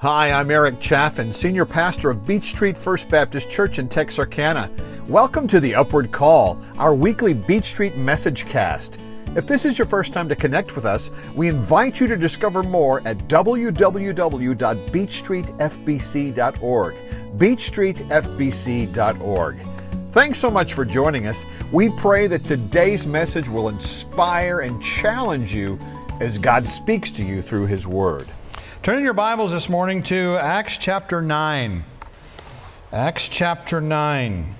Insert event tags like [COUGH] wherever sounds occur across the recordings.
Hi, I'm Eric Chaffin, Senior Pastor of Beech Street First Baptist Church in Texarkana. Welcome to the Upward Call, our weekly Beech Street message cast. If this is your first time to connect with us, we invite you to discover more at www.beechstreetfbc.org. beechstreetfbc.org. Thanks so much for joining us. We pray that today's message will inspire and challenge you as God speaks to you through His Word. Turn in your Bibles this morning to Acts chapter 9. Acts chapter 9.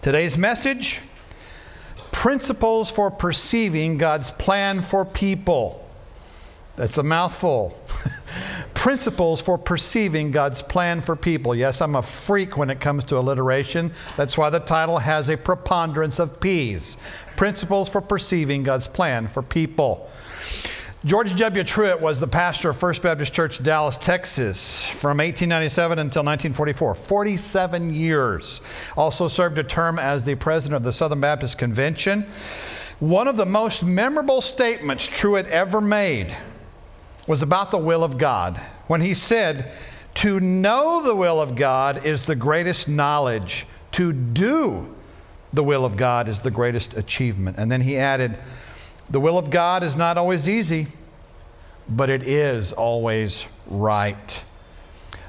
Today's message Principles for Perceiving God's Plan for People. That's a mouthful. [LAUGHS] Principles for perceiving God's plan for people. Yes, I'm a freak when it comes to alliteration. That's why the title has a preponderance of P's. Principles for perceiving God's plan for people. George W. Truett was the pastor of First Baptist Church, Dallas, Texas, from 1897 until 1944, 47 years. Also served a term as the president of the Southern Baptist Convention. One of the most memorable statements Truett ever made was about the will of God when he said, To know the will of God is the greatest knowledge, to do the will of God is the greatest achievement. And then he added, the will of God is not always easy, but it is always right.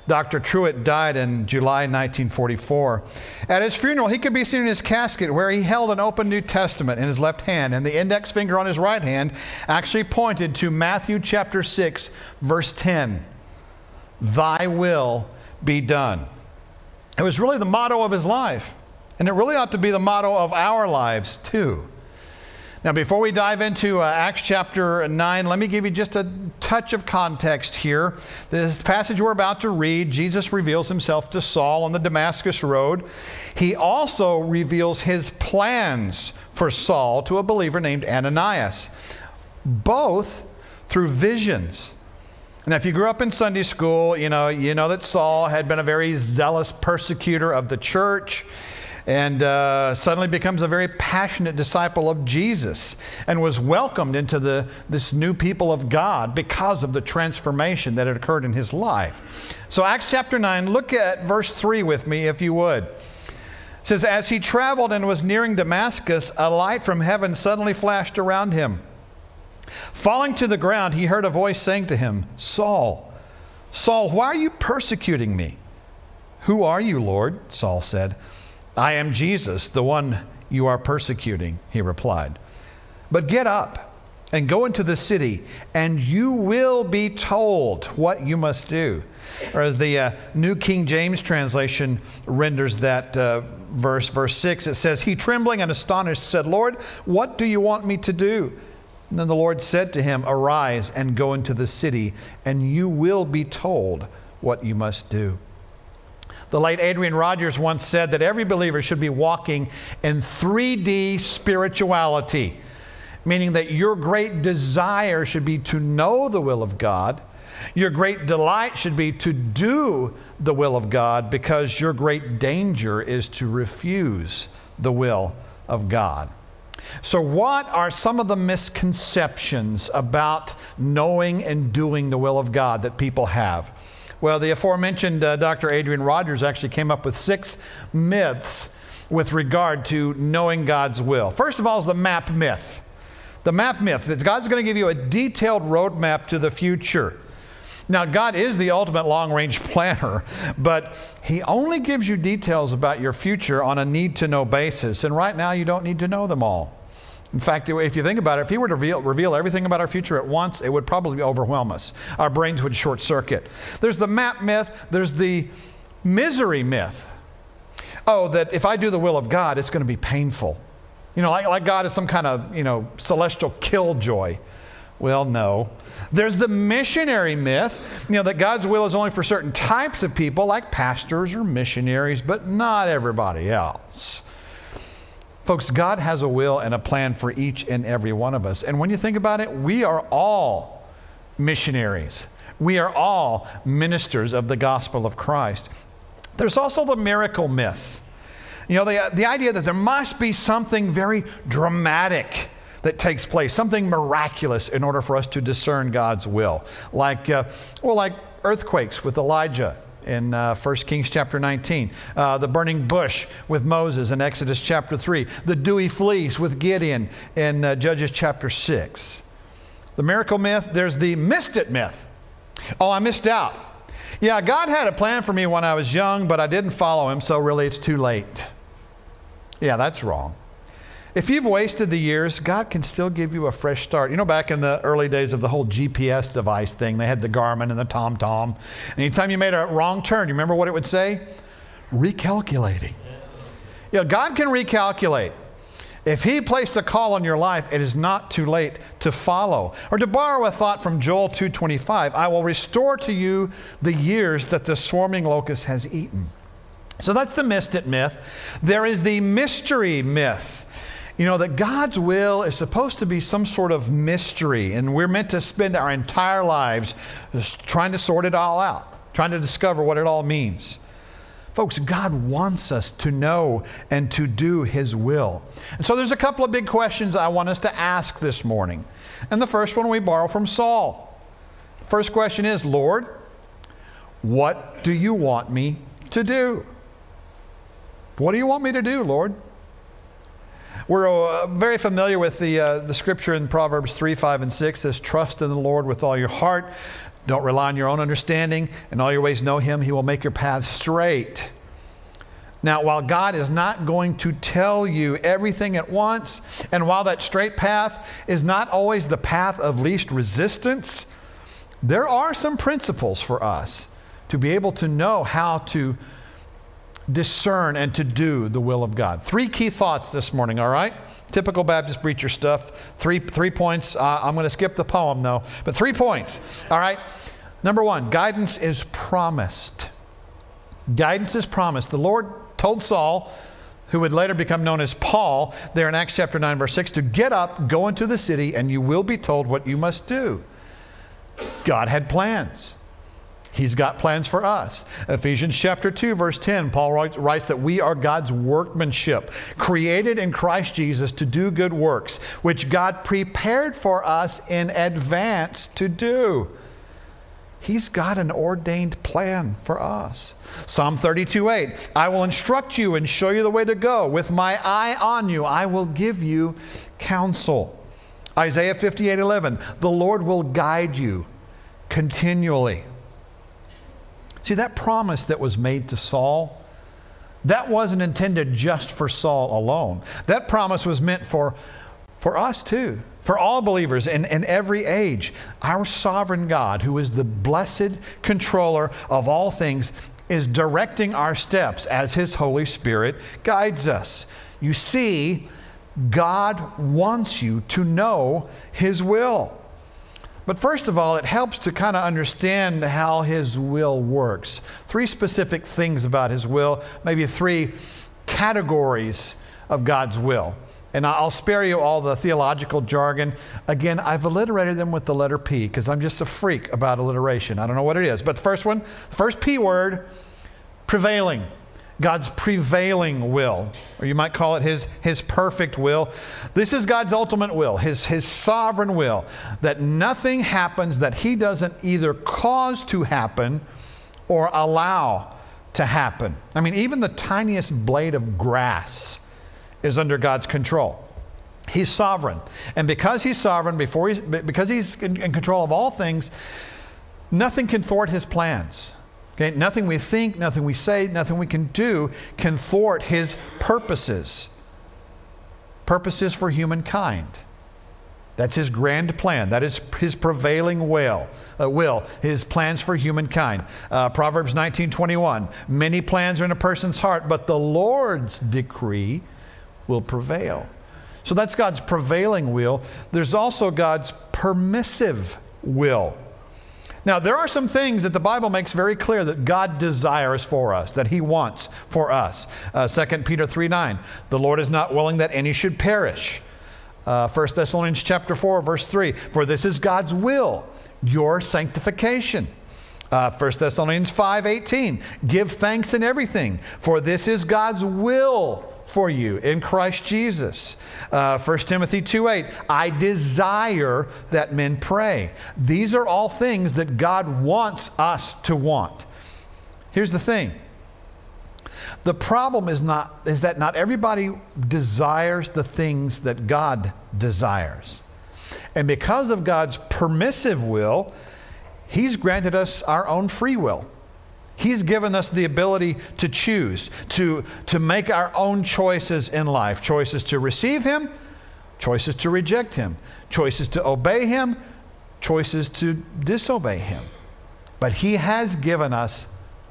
Dr. Truett died in July 1944. At his funeral, he could be seen in his casket where he held an open New Testament in his left hand, and the index finger on his right hand actually pointed to Matthew chapter 6, verse 10 Thy will be done. It was really the motto of his life, and it really ought to be the motto of our lives, too. Now, before we dive into uh, Acts chapter 9, let me give you just a touch of context here. This passage we're about to read, Jesus reveals himself to Saul on the Damascus Road. He also reveals his plans for Saul to a believer named Ananias, both through visions. Now, if you grew up in Sunday school, you know, you know that Saul had been a very zealous persecutor of the church and uh, suddenly becomes a very passionate disciple of Jesus and was welcomed into the, this new people of God because of the transformation that had occurred in his life. So, Acts chapter 9, look at verse 3 with me, if you would. It says, As he traveled and was nearing Damascus, a light from heaven suddenly flashed around him. Falling to the ground, he heard a voice saying to him, Saul, Saul, why are you persecuting me? Who are you, Lord? Saul said. I am Jesus, the one you are persecuting, he replied. But get up and go into the city, and you will be told what you must do. Or as the uh, New King James translation renders that uh, verse, verse 6, it says, He trembling and astonished said, Lord, what do you want me to do? And then the Lord said to him, Arise and go into the city, and you will be told what you must do. The late Adrian Rogers once said that every believer should be walking in 3D spirituality, meaning that your great desire should be to know the will of God. Your great delight should be to do the will of God because your great danger is to refuse the will of God. So, what are some of the misconceptions about knowing and doing the will of God that people have? Well, the aforementioned uh, Dr. Adrian Rogers actually came up with six myths with regard to knowing God's will. First of all, is the map myth. The map myth that God's going to give you a detailed roadmap to the future. Now, God is the ultimate long range [LAUGHS] planner, but He only gives you details about your future on a need to know basis. And right now, you don't need to know them all. In fact, if you think about it, if he were to reveal, reveal, everything about our future at once, it would probably overwhelm us. Our brains would short circuit. There's the map myth, there's the misery myth. Oh, that if I do the will of God, it's going to be painful. You know, like, like God is some kind of, you know, celestial killjoy. Well, no. There's the missionary myth, you know, that God's will is only for certain types of people, like pastors or missionaries, but not everybody else. Folks, God has a will and a plan for each and every one of us. And when you think about it, we are all missionaries. We are all ministers of the gospel of Christ. There's also the miracle myth. You know, the, the idea that there must be something very dramatic that takes place, something miraculous in order for us to discern God's will. Like, uh, well, like earthquakes with Elijah in uh, 1 Kings chapter 19, uh, the burning bush with Moses in Exodus chapter 3, the dewy fleece with Gideon in uh, Judges chapter 6. The miracle myth, there's the missed it myth. Oh, I missed out. Yeah, God had a plan for me when I was young, but I didn't follow him, so really it's too late. Yeah, that's wrong. If you've wasted the years, God can still give you a fresh start. You know, back in the early days of the whole GPS device thing, they had the Garmin and the TomTom. Anytime you made a wrong turn, you remember what it would say? Recalculating. Yeah, God can recalculate. If He placed a call on your life, it is not too late to follow. Or to borrow a thought from Joel 2:25, I will restore to you the years that the swarming locust has eaten. So that's the missed it myth. There is the mystery myth. You know, that God's will is supposed to be some sort of mystery, and we're meant to spend our entire lives trying to sort it all out, trying to discover what it all means. Folks, God wants us to know and to do His will. And so there's a couple of big questions I want us to ask this morning. And the first one we borrow from Saul. First question is Lord, what do you want me to do? What do you want me to do, Lord? We're uh, very familiar with the, uh, the scripture in Proverbs 3, 5, and 6 says, Trust in the Lord with all your heart. Don't rely on your own understanding. In all your ways, know Him. He will make your paths straight. Now, while God is not going to tell you everything at once, and while that straight path is not always the path of least resistance, there are some principles for us to be able to know how to discern and to do the will of God. Three key thoughts this morning, all right? Typical Baptist preacher stuff. Three, three points. Uh, I'm going to skip the poem though, but three points, all right? Number one, guidance is promised. Guidance is promised. The Lord told Saul, who would later become known as Paul, there in Acts chapter 9, verse 6, to get up, go into the city, and you will be told what you must do. God had plans. He's got plans for us. Ephesians chapter 2, verse 10, Paul writes that we are God's workmanship, created in Christ Jesus to do good works, which God prepared for us in advance to do. He's got an ordained plan for us. Psalm 32 8, I will instruct you and show you the way to go. With my eye on you, I will give you counsel. Isaiah 58 11, the Lord will guide you continually. See, that promise that was made to Saul, that wasn't intended just for Saul alone. That promise was meant for, for us too, for all believers in, in every age. Our sovereign God, who is the blessed controller of all things, is directing our steps as His Holy Spirit guides us. You see, God wants you to know His will. But first of all, it helps to kind of understand how His will works. Three specific things about His will, maybe three categories of God's will. And I'll spare you all the theological jargon. Again, I've alliterated them with the letter P because I'm just a freak about alliteration. I don't know what it is. But the first one, first P word, prevailing. God's prevailing will, or you might call it his, his perfect will. This is God's ultimate will, his, his sovereign will, that nothing happens that he doesn't either cause to happen or allow to happen. I mean, even the tiniest blade of grass is under God's control. He's sovereign. And because he's sovereign, before he's, because he's in, in control of all things, nothing can thwart his plans. Okay? Nothing we think, nothing we say, nothing we can do can thwart his purposes. Purposes for humankind. That's his grand plan. That is his prevailing will. Uh, will his plans for humankind. Uh, Proverbs 19:21. Many plans are in a person's heart, but the Lord's decree will prevail. So that's God's prevailing will. There's also God's permissive will. Now, there are some things that the Bible makes very clear that God desires for us, that He wants for us. Uh, 2 Peter 3 9, the Lord is not willing that any should perish. Uh, 1 Thessalonians chapter 4, verse 3, for this is God's will, your sanctification. Uh, 1 Thessalonians 5 18, give thanks in everything, for this is God's will for you in Christ Jesus. Uh, 1 Timothy 2:8, I desire that men pray. These are all things that God wants us to want. Here's the thing. The problem is not is that not everybody desires the things that God desires. And because of God's permissive will, he's granted us our own free will. He's given us the ability to choose, to, to make our own choices in life choices to receive Him, choices to reject Him, choices to obey Him, choices to disobey Him. But He has given us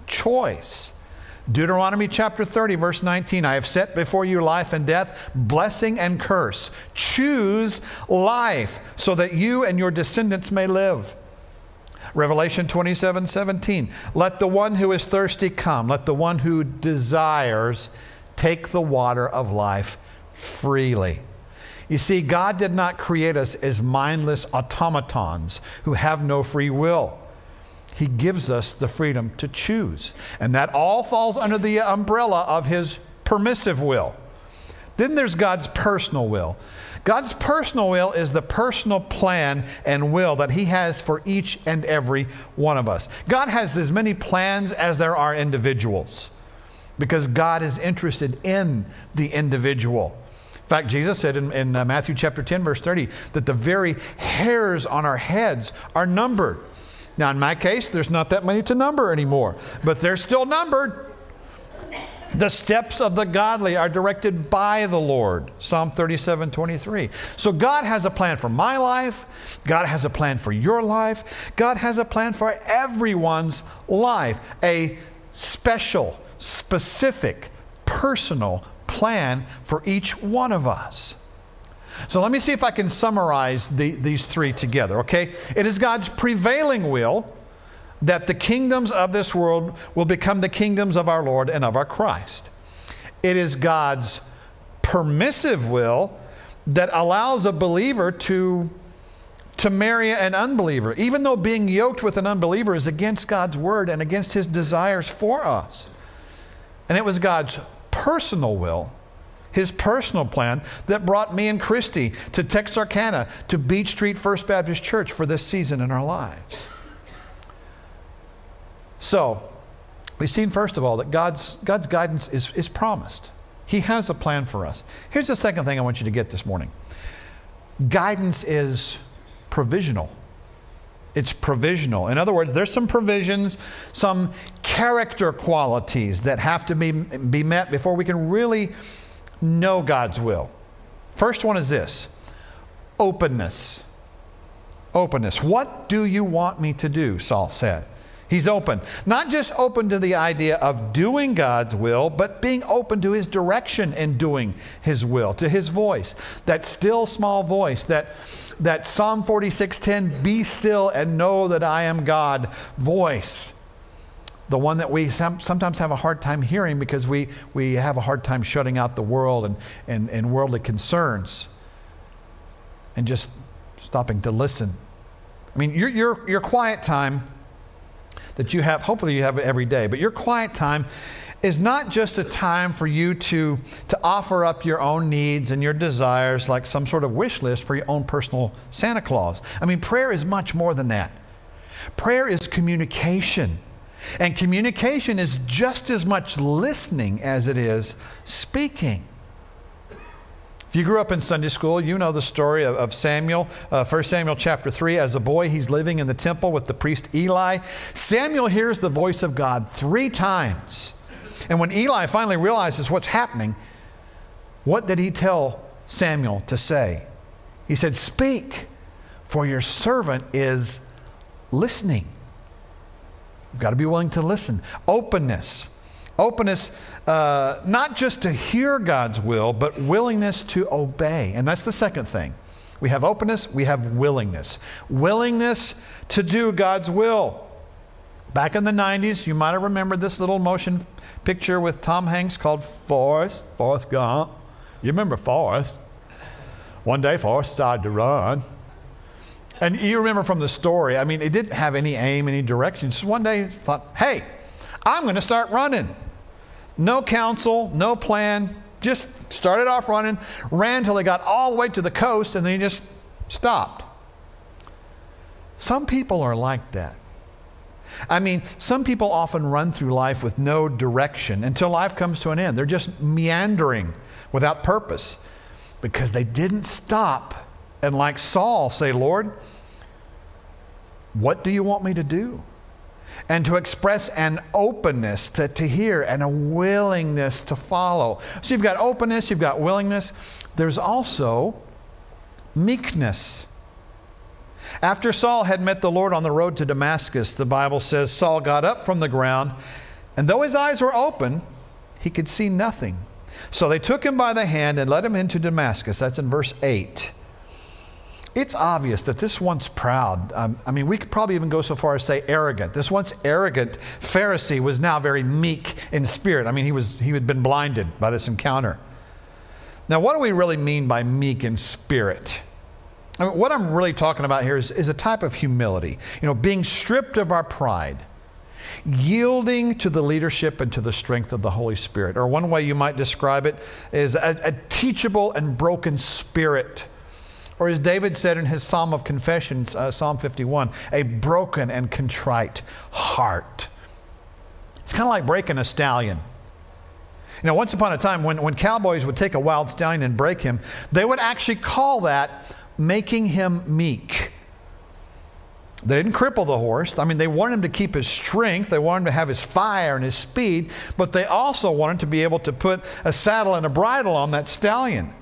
choice. Deuteronomy chapter 30, verse 19 I have set before you life and death, blessing and curse. Choose life so that you and your descendants may live. Revelation 27 17. Let the one who is thirsty come. Let the one who desires take the water of life freely. You see, God did not create us as mindless automatons who have no free will. He gives us the freedom to choose. And that all falls under the umbrella of His permissive will. Then there's God's personal will. God's personal will is the personal plan and will that He has for each and every one of us. God has as many plans as there are individuals because God is interested in the individual. In fact, Jesus said in, in uh, Matthew chapter 10, verse 30, that the very hairs on our heads are numbered. Now, in my case, there's not that many to number anymore, but they're still numbered. The steps of the godly are directed by the Lord. Psalm 37 23. So God has a plan for my life. God has a plan for your life. God has a plan for everyone's life. A special, specific, personal plan for each one of us. So let me see if I can summarize the, these three together, okay? It is God's prevailing will that the kingdoms of this world will become the kingdoms of our Lord and of our Christ. It is God's permissive will that allows a believer to, to marry an unbeliever, even though being yoked with an unbeliever is against God's word and against his desires for us. And it was God's personal will, his personal plan, that brought me and Christy to Texarkana, to Beech Street First Baptist Church for this season in our lives. So, we've seen first of all that God's, God's guidance is, is promised. He has a plan for us. Here's the second thing I want you to get this morning guidance is provisional. It's provisional. In other words, there's some provisions, some character qualities that have to be, be met before we can really know God's will. First one is this openness. Openness. What do you want me to do? Saul said. He's open. Not just open to the idea of doing God's will, but being open to his direction in doing his will, to his voice. That still small voice, that, that Psalm 46:10, be still and know that I am God voice. The one that we sometimes have a hard time hearing because we, we have a hard time shutting out the world and, and, and worldly concerns and just stopping to listen. I mean, your, your, your quiet time that you have, hopefully you have every day, but your quiet time is not just a time for you to, to offer up your own needs and your desires like some sort of wish list for your own personal Santa Claus. I mean, prayer is much more than that. Prayer is communication. And communication is just as much listening as it is speaking. If you grew up in Sunday school, you know the story of, of Samuel, uh, 1 Samuel chapter 3. As a boy, he's living in the temple with the priest Eli. Samuel hears the voice of God three times. And when Eli finally realizes what's happening, what did he tell Samuel to say? He said, Speak, for your servant is listening. You've got to be willing to listen. Openness. Openness, uh, not just to hear God's will, but willingness to obey. And that's the second thing. We have openness, we have willingness. Willingness to do God's will. Back in the 90s, you might have remembered this little motion picture with Tom Hanks called Forrest, Forrest Gump. You remember Forrest? One day, Forrest started to run. And you remember from the story, I mean, it didn't have any aim, any direction. Just one day, thought, hey, I'm going to start running. No counsel, no plan, just started off running, ran till he got all the way to the coast, and then he just stopped. Some people are like that. I mean, some people often run through life with no direction until life comes to an end. They're just meandering without purpose because they didn't stop and, like Saul, say, Lord, what do you want me to do? And to express an openness to, to hear and a willingness to follow. So you've got openness, you've got willingness. There's also meekness. After Saul had met the Lord on the road to Damascus, the Bible says Saul got up from the ground, and though his eyes were open, he could see nothing. So they took him by the hand and led him into Damascus. That's in verse 8. It's obvious that this once proud, um, I mean, we could probably even go so far as say arrogant. This once arrogant Pharisee was now very meek in spirit. I mean, he, was, he had been blinded by this encounter. Now, what do we really mean by meek in spirit? I mean, what I'm really talking about here is, is a type of humility, you know, being stripped of our pride, yielding to the leadership and to the strength of the Holy Spirit. Or one way you might describe it is a, a teachable and broken spirit. Or as David said in his Psalm of Confession, uh, Psalm 51, a broken and contrite heart. It's kind of like breaking a stallion. You know, once upon a time, when, when cowboys would take a wild stallion and break him, they would actually call that making him meek. They didn't cripple the horse. I mean, they wanted him to keep his strength. They wanted him to have his fire and his speed, but they also wanted to be able to put a saddle and a bridle on that stallion.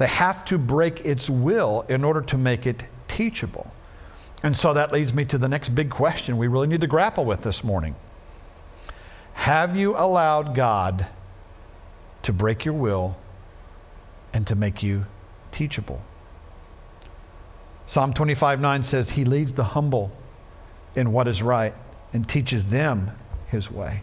They have to break its will in order to make it teachable. And so that leads me to the next big question we really need to grapple with this morning. Have you allowed God to break your will and to make you teachable? Psalm 25 9 says, He leads the humble in what is right and teaches them His way.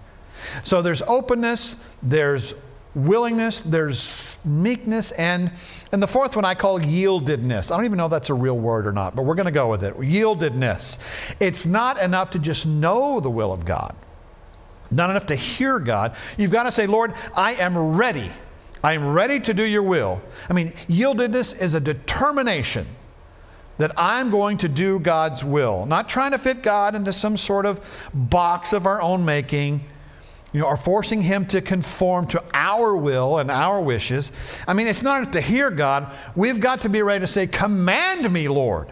So there's openness, there's willingness, there's meekness, and, and the fourth one I call yieldedness. I don't even know if that's a real word or not, but we're going to go with it. Yieldedness. It's not enough to just know the will of God, not enough to hear God. You've got to say, Lord, I am ready. I am ready to do your will. I mean, yieldedness is a determination that I'm going to do God's will, not trying to fit God into some sort of box of our own making, you know, are forcing Him to conform to our will and our wishes. I mean, it's not enough to hear God. We've got to be ready to say, Command me, Lord.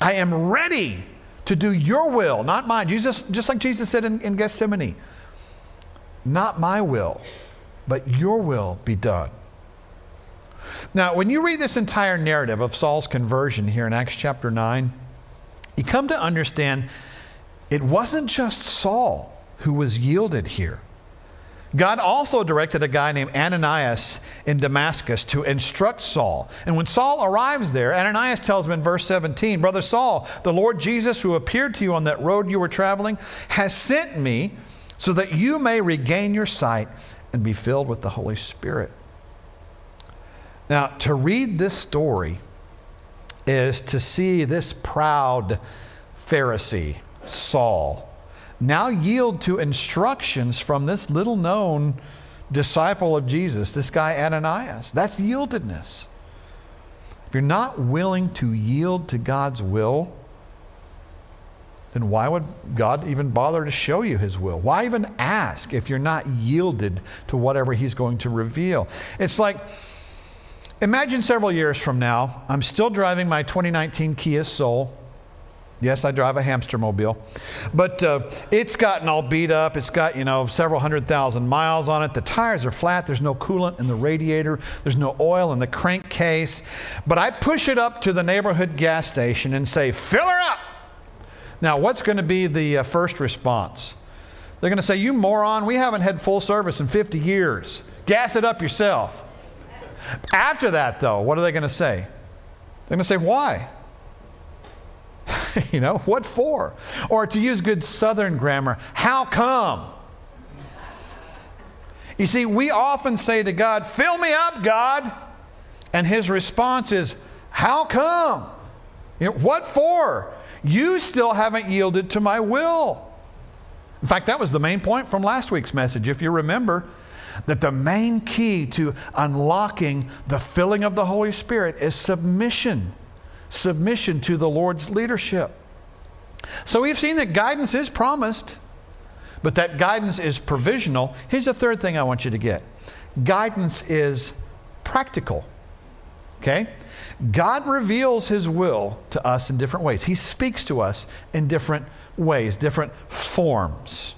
I am ready to do your will, not mine. Jesus, just like Jesus said in, in Gethsemane, not my will, but your will be done. Now, when you read this entire narrative of Saul's conversion here in Acts chapter 9, you come to understand it wasn't just Saul who was yielded here. God also directed a guy named Ananias in Damascus to instruct Saul. And when Saul arrives there, Ananias tells him in verse 17, Brother Saul, the Lord Jesus, who appeared to you on that road you were traveling, has sent me so that you may regain your sight and be filled with the Holy Spirit. Now, to read this story is to see this proud Pharisee, Saul, now yield to instructions from this little known disciple of Jesus, this guy Ananias. That's yieldedness. If you're not willing to yield to God's will, then why would God even bother to show you his will? Why even ask if you're not yielded to whatever he's going to reveal? It's like Imagine several years from now, I'm still driving my 2019 Kia Soul. Yes, I drive a hamster mobile. But uh, it's gotten all beat up. It's got, you know, several hundred thousand miles on it. The tires are flat. There's no coolant in the radiator. There's no oil in the crankcase. But I push it up to the neighborhood gas station and say, fill her up. Now, what's going to be the uh, first response? They're going to say, you moron, we haven't had full service in 50 years. Gas it up yourself. After that, though, what are they going to say? They're going to say, why? [LAUGHS] you know, what for? Or to use good Southern grammar, how come? You see, we often say to God, Fill me up, God. And his response is, How come? You know, what for? You still haven't yielded to my will. In fact, that was the main point from last week's message. If you remember, that the main key to unlocking the filling of the Holy Spirit is submission. Submission to the Lord's leadership. So we've seen that guidance is promised, but that guidance is provisional. Here's the third thing I want you to get guidance is practical. Okay? God reveals His will to us in different ways. He speaks to us in different ways, different forms.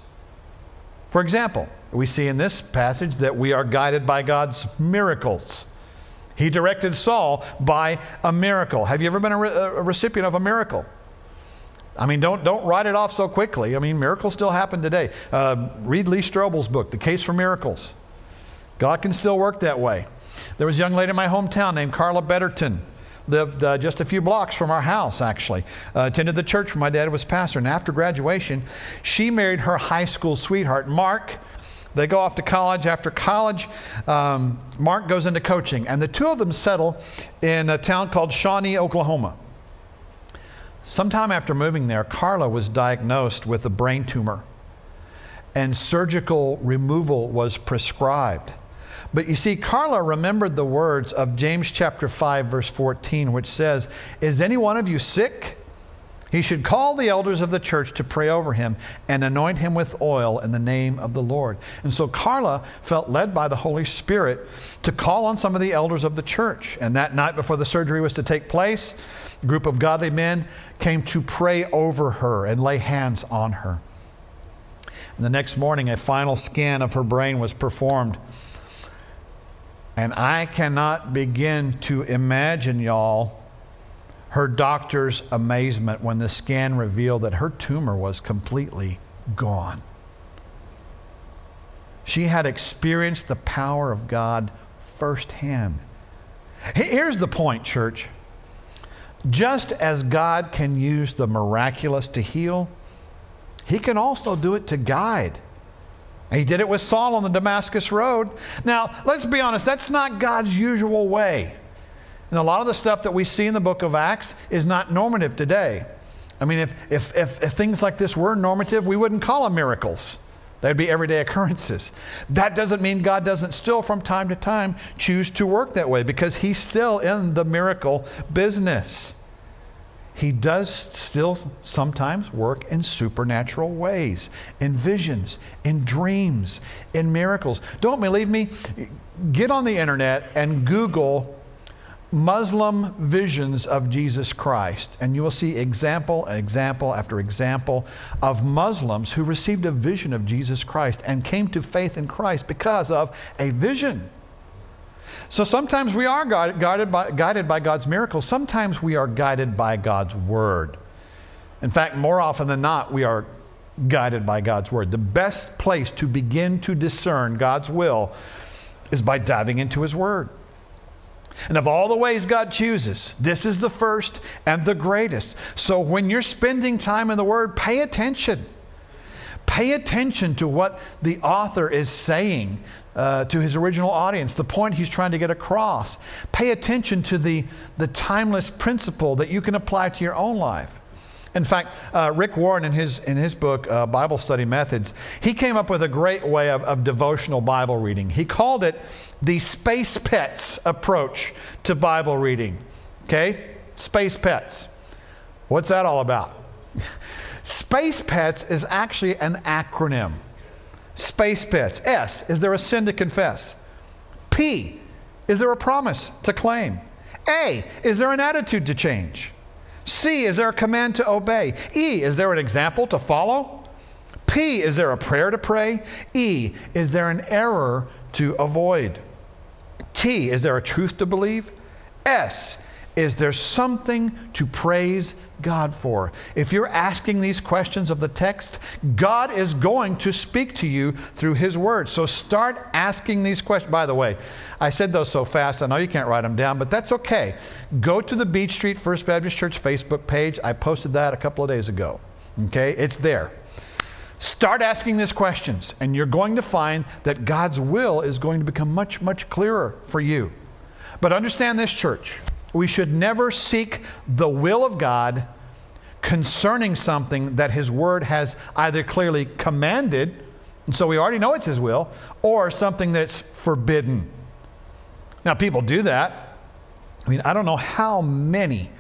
For example, we see in this passage that we are guided by God's miracles. He directed Saul by a miracle. Have you ever been a, re- a recipient of a miracle? I mean, don't, don't write it off so quickly. I mean, miracles still happen today. Uh, read Lee Strobel's book, The Case for Miracles. God can still work that way. There was a young lady in my hometown named Carla Betterton. Lived uh, just a few blocks from our house, actually. Uh, attended the church where my dad was pastor. And after graduation, she married her high school sweetheart, Mark. They go off to college. After college, um, Mark goes into coaching. And the two of them settle in a town called Shawnee, Oklahoma. Sometime after moving there, Carla was diagnosed with a brain tumor, and surgical removal was prescribed. But you see, Carla remembered the words of James chapter 5, verse 14, which says, Is any one of you sick? He should call the elders of the church to pray over him and anoint him with oil in the name of the Lord. And so Carla felt led by the Holy Spirit to call on some of the elders of the church. And that night before the surgery was to take place, a group of godly men came to pray over her and lay hands on her. And the next morning, a final scan of her brain was performed. And I cannot begin to imagine, y'all, her doctor's amazement when the scan revealed that her tumor was completely gone. She had experienced the power of God firsthand. Here's the point, church. Just as God can use the miraculous to heal, He can also do it to guide. He did it with Saul on the Damascus Road. Now, let's be honest, that's not God's usual way. And a lot of the stuff that we see in the book of Acts is not normative today. I mean, if, if, if, if things like this were normative, we wouldn't call them miracles. They'd be everyday occurrences. That doesn't mean God doesn't still, from time to time, choose to work that way because He's still in the miracle business. He does still sometimes work in supernatural ways, in visions, in dreams, in miracles. Don't believe me? Get on the internet and Google Muslim visions of Jesus Christ, and you will see example and example after example of Muslims who received a vision of Jesus Christ and came to faith in Christ because of a vision. So sometimes we are guided by, guided by God's miracles, sometimes we are guided by God's word. In fact, more often than not, we are guided by God's word. The best place to begin to discern God's will is by diving into His word. And of all the ways God chooses, this is the first and the greatest. So when you're spending time in the Word, pay attention. Pay attention to what the author is saying uh, to his original audience, the point he's trying to get across. Pay attention to the, the timeless principle that you can apply to your own life. In fact, uh, Rick Warren, in his, in his book, uh, Bible Study Methods, he came up with a great way of, of devotional Bible reading. He called it the Space Pets approach to Bible reading. Okay? Space Pets. What's that all about? Space Pets is actually an acronym. Space Pets. S, is there a sin to confess? P, is there a promise to claim? A, is there an attitude to change? C, is there a command to obey? E, is there an example to follow? P, is there a prayer to pray? E, is there an error to avoid? T, is there a truth to believe? S, is there something to praise God for? If you're asking these questions of the text, God is going to speak to you through His Word. So start asking these questions. By the way, I said those so fast, I know you can't write them down, but that's okay. Go to the Beech Street First Baptist Church Facebook page. I posted that a couple of days ago. Okay? It's there. Start asking these questions, and you're going to find that God's will is going to become much, much clearer for you. But understand this, church. We should never seek the will of God concerning something that His Word has either clearly commanded And so we already know it's His will, or something that's forbidden. Now, people do that. I mean, I don't know how many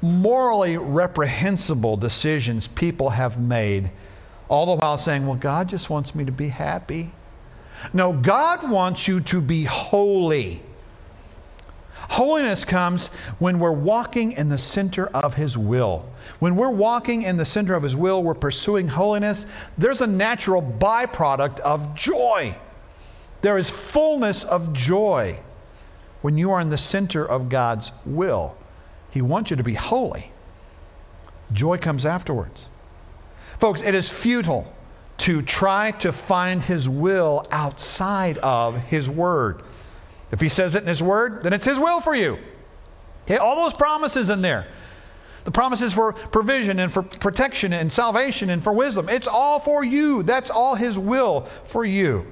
morally reprehensible decisions people have made, all the while saying, Well, God just wants me to be happy. No, God wants you to be holy. Holiness comes when we're walking in the center of His will. When we're walking in the center of His will, we're pursuing holiness, there's a natural byproduct of joy. There is fullness of joy when you are in the center of God's will. He wants you to be holy. Joy comes afterwards. Folks, it is futile to try to find His will outside of His Word. If He says it in His Word, then it's His will for you. Okay, all those promises in there. The promises for provision and for protection and salvation and for wisdom. It's all for you. That's all His will for you.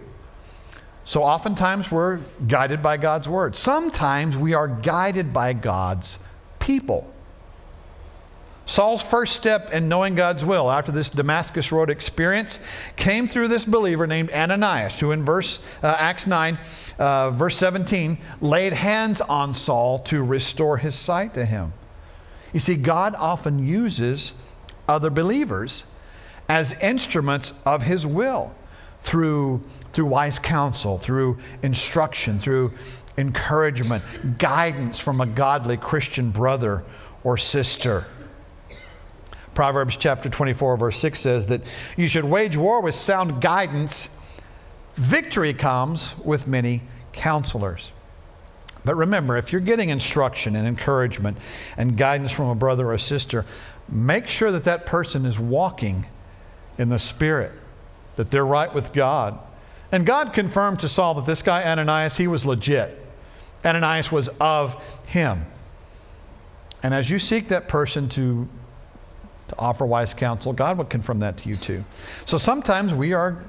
So oftentimes we're guided by God's Word. Sometimes we are guided by God's people. Saul's first step in knowing God's will after this Damascus Road experience came through this believer named Ananias, who in verse uh, Acts 9, uh, verse 17, laid hands on Saul to restore his sight to him. You see, God often uses other believers as instruments of his will through, through wise counsel, through instruction, through encouragement, guidance from a godly Christian brother or sister. Proverbs chapter 24, verse 6 says that you should wage war with sound guidance. Victory comes with many counselors. But remember, if you're getting instruction and encouragement and guidance from a brother or a sister, make sure that that person is walking in the Spirit, that they're right with God. And God confirmed to Saul that this guy, Ananias, he was legit. Ananias was of him. And as you seek that person to to offer wise counsel, God would confirm that to you too. So sometimes we are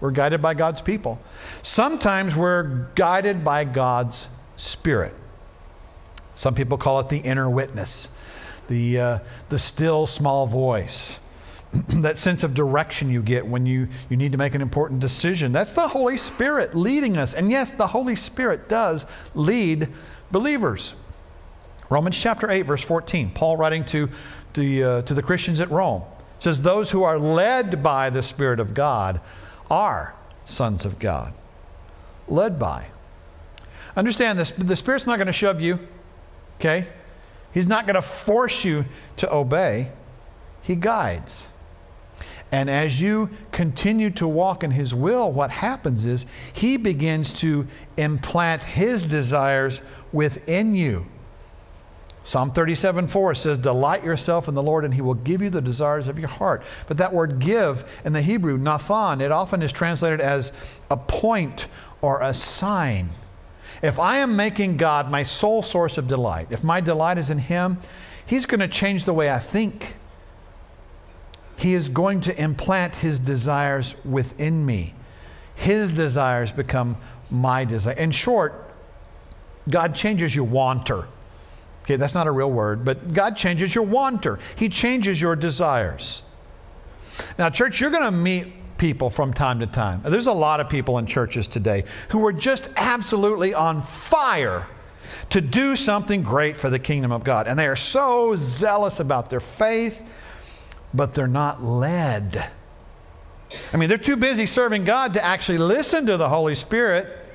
we're guided by God's people. Sometimes we're guided by God's spirit. Some people call it the inner witness, the, uh, the still small voice, [CLEARS THROAT] that sense of direction you get when you, you need to make an important decision. That's the Holy Spirit leading us. And yes, the Holy Spirit does lead believers. Romans chapter 8, verse 14, Paul writing to the, uh, to the Christians at Rome. It says, Those who are led by the Spirit of God are sons of God. Led by. Understand this the Spirit's not going to shove you, okay? He's not going to force you to obey, He guides. And as you continue to walk in His will, what happens is He begins to implant His desires within you. Psalm 37 4 says, Delight yourself in the Lord, and he will give you the desires of your heart. But that word give in the Hebrew, nathan, it often is translated as a point or a sign. If I am making God my sole source of delight, if my delight is in him, he's going to change the way I think. He is going to implant his desires within me. His desires become my desire. In short, God changes your wanter. Okay, that's not a real word, but God changes your wanter. He changes your desires. Now, church, you're going to meet people from time to time. There's a lot of people in churches today who are just absolutely on fire to do something great for the kingdom of God. And they are so zealous about their faith, but they're not led. I mean, they're too busy serving God to actually listen to the Holy Spirit.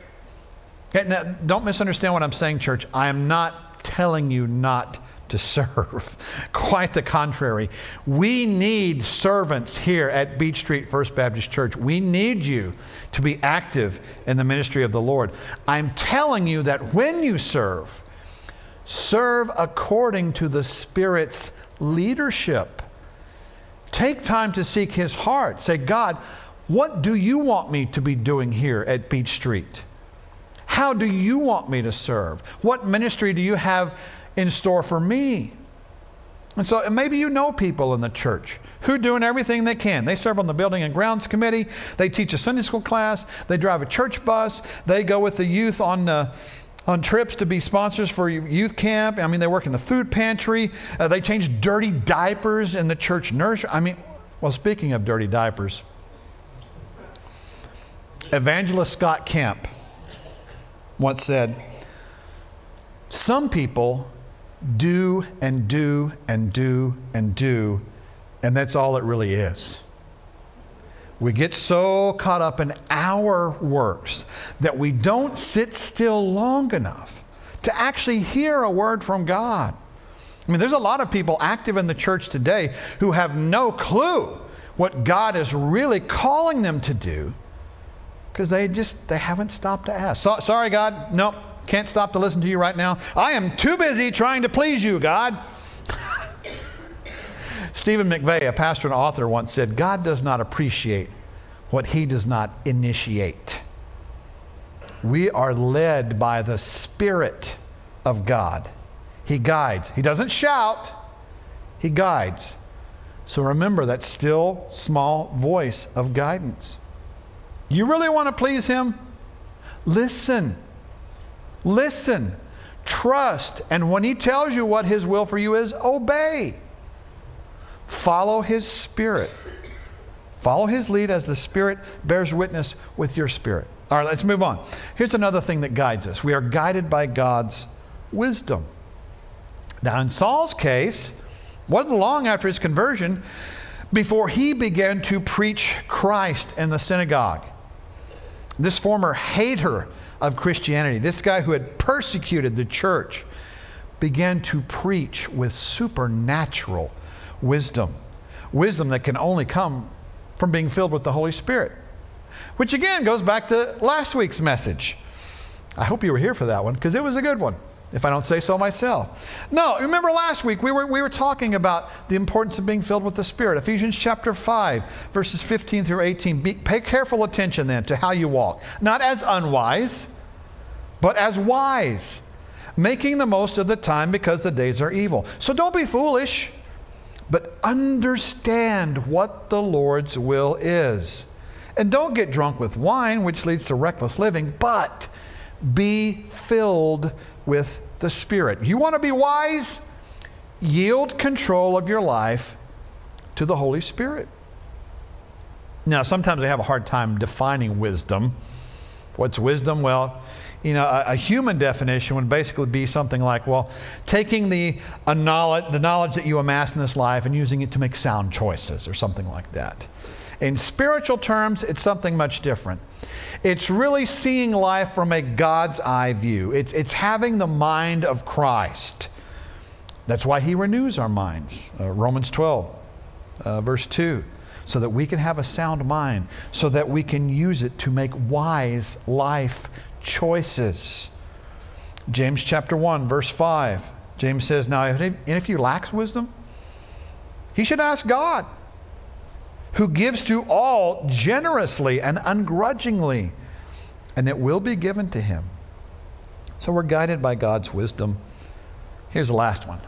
Okay, now, uh, don't misunderstand what I'm saying, church. I am not telling you not to serve. [LAUGHS] Quite the contrary. We need servants here at Beech Street First Baptist Church. We need you to be active in the ministry of the Lord. I'm telling you that when you serve, serve according to the Spirit's leadership. Take time to seek His heart. Say, God, what do you want me to be doing here at Beech Street? How do you want me to serve? What ministry do you have in store for me? And so maybe you know people in the church who are doing everything they can. They serve on the building and grounds committee, they teach a Sunday school class, they drive a church bus, they go with the youth on uh, on trips to be sponsors for youth camp. I mean, they work in the food pantry. Uh, they change dirty diapers in the church nursery. I mean, well, speaking of dirty diapers, Evangelist Scott Kemp once said, Some people do and do and do and do, and that's all it really is. We get so caught up in our works that we don't sit still long enough to actually hear a word from God. I mean, there's a lot of people active in the church today who have no clue what God is really calling them to do because they just they haven't stopped to ask. So, sorry, God, no, can't stop to listen to you right now. I am too busy trying to please you, God. [LAUGHS] Stephen McVey, a pastor and author, once said, God does not appreciate what he does not initiate. We are led by the Spirit of God. He guides. He doesn't shout, He guides. So remember that still small voice of guidance. You really want to please Him? Listen. Listen. Trust. And when He tells you what His will for you is, obey. Follow His Spirit. Follow His lead as the Spirit bears witness with your spirit. All right, let's move on. Here's another thing that guides us we are guided by God's wisdom. Now, in Saul's case, wasn't long after his conversion before he began to preach Christ in the synagogue. This former hater of Christianity, this guy who had persecuted the church, began to preach with supernatural wisdom. Wisdom that can only come from being filled with the Holy Spirit. Which again goes back to last week's message. I hope you were here for that one because it was a good one, if I don't say so myself. No, remember last week we were, we were talking about the importance of being filled with the Spirit. Ephesians chapter 5, verses 15 through 18. Be, pay careful attention then to how you walk, not as unwise, but as wise, making the most of the time because the days are evil. So don't be foolish, but understand what the Lord's will is. And don't get drunk with wine, which leads to reckless living, but be filled with the Spirit. You want to be wise? Yield control of your life to the Holy Spirit. Now, sometimes we have a hard time defining wisdom. What's wisdom? Well, you know, a, a human definition would basically be something like, well, taking the, knowledge, the knowledge that you amass in this life and using it to make sound choices or something like that. In spiritual terms, it's something much different. It's really seeing life from a God's eye view, it's, it's having the mind of Christ. That's why He renews our minds. Uh, Romans 12, uh, verse 2. So that we can have a sound mind, so that we can use it to make wise life choices. James chapter 1, verse 5. James says, Now, if, if you lack wisdom, he should ask God who gives to all generously and ungrudgingly, and it will be given to him. So we're guided by God's wisdom. Here's the last one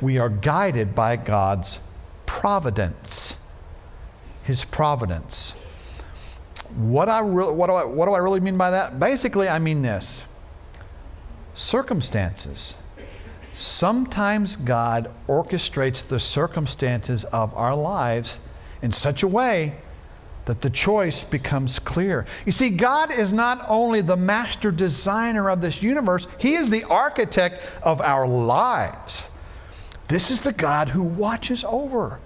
we are guided by God's providence. His providence. What, I re- what, do I, what do I really mean by that? Basically, I mean this circumstances. Sometimes God orchestrates the circumstances of our lives in such a way that the choice becomes clear. You see, God is not only the master designer of this universe, He is the architect of our lives. This is the God who watches over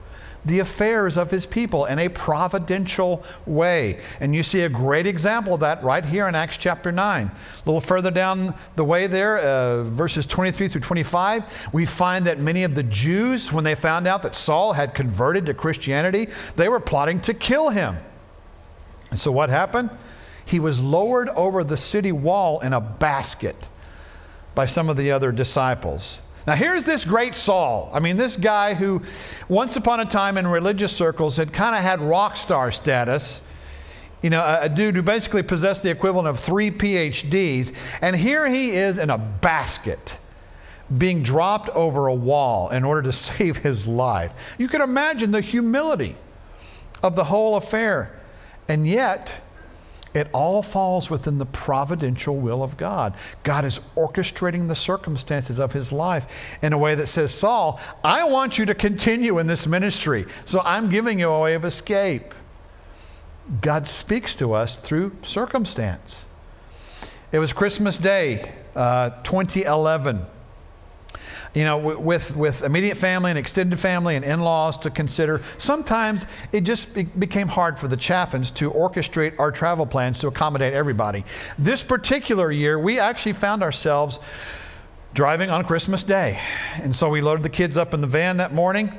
the affairs of his people in a providential way. And you see a great example of that right here in Acts chapter 9. A little further down the way there, uh, verses 23 through 25, we find that many of the Jews, when they found out that Saul had converted to Christianity, they were plotting to kill him. And so what happened? He was lowered over the city wall in a basket by some of the other disciples. Now, here's this great Saul. I mean, this guy who, once upon a time in religious circles, had kind of had rock star status. You know, a, a, dude who basically possessed the equivalent of three PhDs. And here he is in a basket being dropped over a wall in order to [LAUGHS] save his life. You can imagine the humility of the whole affair. And yet, it all falls within the providential will of God. God is orchestrating the circumstances of his life in a way that says, Saul, I want you to continue in this ministry, so I'm giving you a way of escape. God speaks to us through circumstance. It was Christmas Day, uh, 2011 you know, with, with immediate family and extended family and in laws to consider, sometimes it just became hard for the Chaffins to orchestrate our travel plans to accommodate everybody. This particular year, we actually found ourselves driving on Christmas Day. And so we loaded the kids up in the van that morning.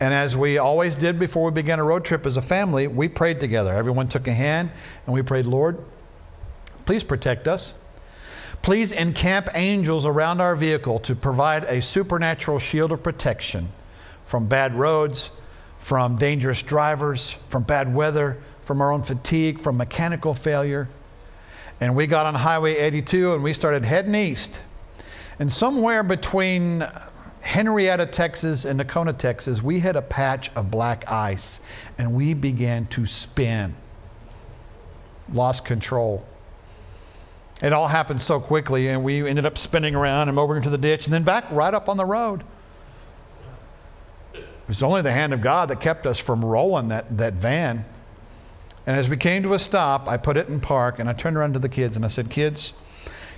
And as we always did before we began a road trip as a family, we prayed together. Everyone took a hand and we prayed, Lord, please protect us. Please encamp angels around our vehicle to provide a supernatural shield of protection from bad roads, from dangerous drivers, from bad weather, from our own fatigue, from mechanical failure. And we got on Highway 82 and we started heading east. And somewhere between Henrietta, Texas, and Nocona, Texas, we hit a patch of black ice and we began to spin. Lost control. It all happened so quickly, and we ended up spinning around and over into the ditch and then back right up on the road. It was only the hand of God that kept us from rolling that, that van. And as we came to a stop, I put it in park and I turned around to the kids and I said, Kids,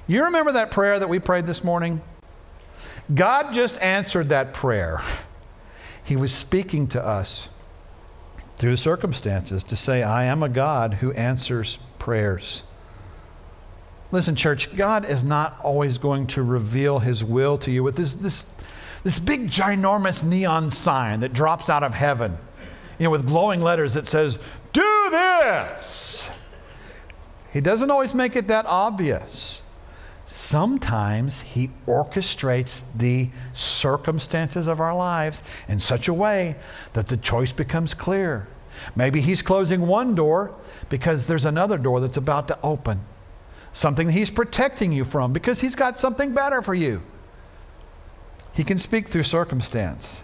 you remember that prayer that we prayed this morning? God just answered that prayer. He was speaking to us through circumstances to say, I am a God who answers prayers. Listen, church, God is not always going to reveal his will to you with this, this, this big, ginormous neon sign that drops out of heaven, you know, with glowing letters that says, Do this. He doesn't always make it that obvious. Sometimes he orchestrates the circumstances of our lives in such a way that the choice becomes clear. Maybe he's closing one door because there's another door that's about to open something he's protecting you from because he's got something better for you. He can speak through circumstance.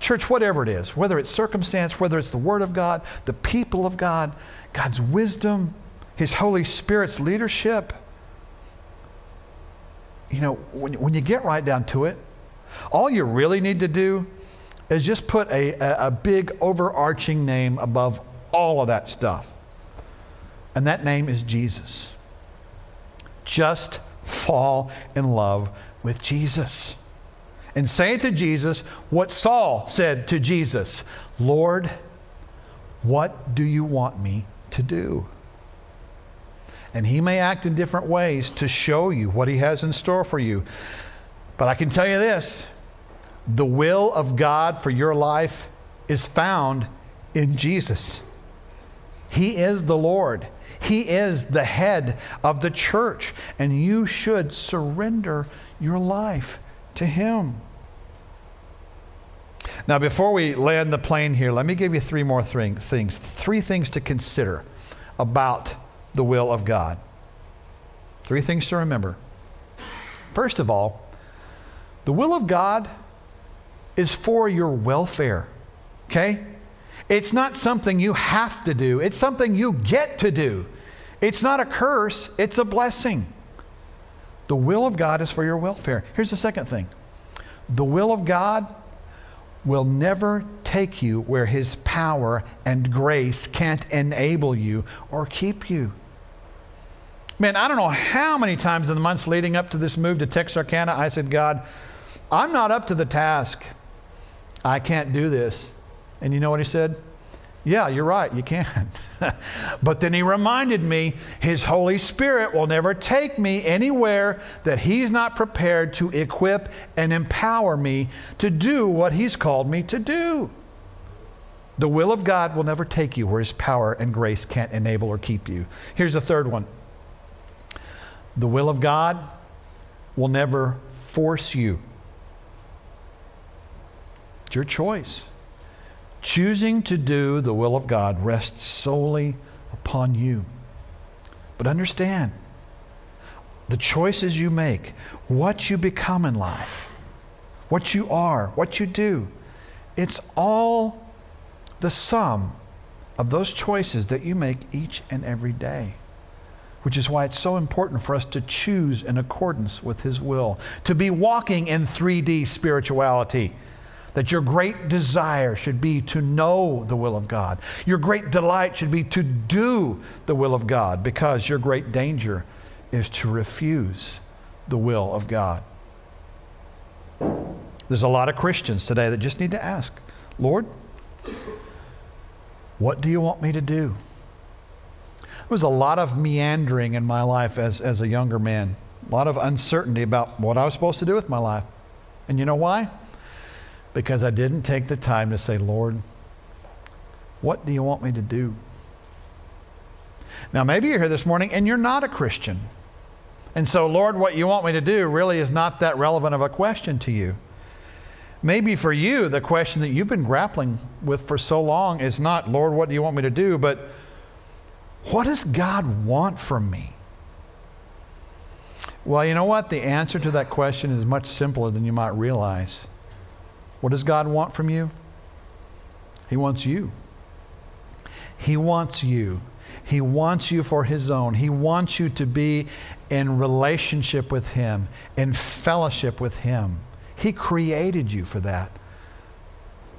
Church, whatever it is, whether it's circumstance, whether it's the Word of God, the people of God, God's wisdom, His Holy Spirit's leadership, you know, when, when you get right down to it, all you really need to do is just put a, a, a big overarching name above all of that stuff and that name is Jesus. Just fall in love with Jesus. And say to Jesus what Saul said to Jesus Lord, what do you want me to do? And he may act in different ways to show you what he has in store for you. But I can tell you this the will of God for your life is found in Jesus. He is the Lord. He is the head of the church, and you should surrender your life to Him. Now, before we land the plane here, let me give you three more thing, things, three things to consider about the will of God. Three things to remember. First of all, the will of God is for your welfare. Okay? It's not something you have to do, it's something you get to do. It's not a curse, it's a blessing. The will of God is for your welfare. Here's the second thing the will of God will never take you where His power and grace can't enable you or keep you. Man, I don't know how many times in the months leading up to this move to Texarkana, I said, God, I'm not up to the task. I can't do this. And you know what he said? Yeah, you're right, you can. [LAUGHS] but then he reminded me his Holy Spirit will never take me anywhere that he's not prepared to equip and empower me to do what he's called me to do. The will of God will never take you where his power and grace can't enable or keep you. Here's the third one the will of God will never force you. It's your choice. Choosing to do the will of God rests solely upon you. But understand, the choices you make, what you become in life, what you are, what you do, it's all the sum of those choices that you make each and every day. Which is why it's so important for us to choose in accordance with His will, to be walking in 3D spirituality that your great desire should be to know the will of God. Your great delight should be to do the will of God because your great danger is to refuse the will of God. There's a lot of Christians today that just need to ask, Lord, what do you want me to do? There was a lot of meandering in my life as, as a younger man, a lot of uncertainty about what I was supposed to do with my life. And you know why? Because I didn't take the time to say, Lord, what do you want me to do? Now, maybe you're here this morning and you're not a Christian. And so, Lord, what you want me to do really is not that relevant of a question to you. Maybe for you, the question that you've been grappling with for so long is not, Lord, what do you want me to do? But what does God want from me? Well, you know what? The answer to that question is much simpler than you might realize. What does God want from you? He wants you. He wants you. He wants you for His own. He wants you to be in relationship with Him, in fellowship with Him. He created you for that.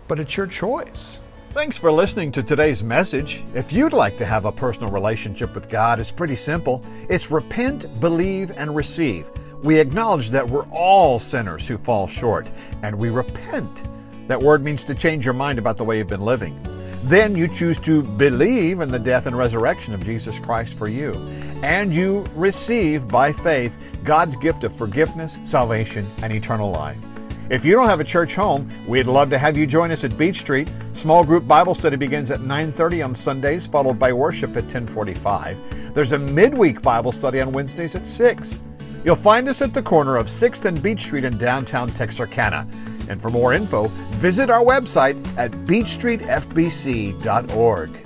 But it's your choice. Thanks for listening to today's message. If you'd like to have a personal relationship with God, it's pretty simple. It's repent, believe, and receive. We acknowledge that we're all sinners who fall short, and we repent. That word means to change your mind about the way you've been living. Then you choose to believe in the death and resurrection of Jesus Christ for you. And you receive by faith God's gift of forgiveness, salvation, and eternal life. If you don't have a church home, we'd love to have you join us at Beech Street. Small group Bible study begins at 9:30 on Sundays, followed by worship at 10:45. There's a midweek Bible study on Wednesdays at 6. You'll find us at the corner of 6th and Beech Street in downtown Texarkana. And for more info, visit our website at beechstreetfbc.org.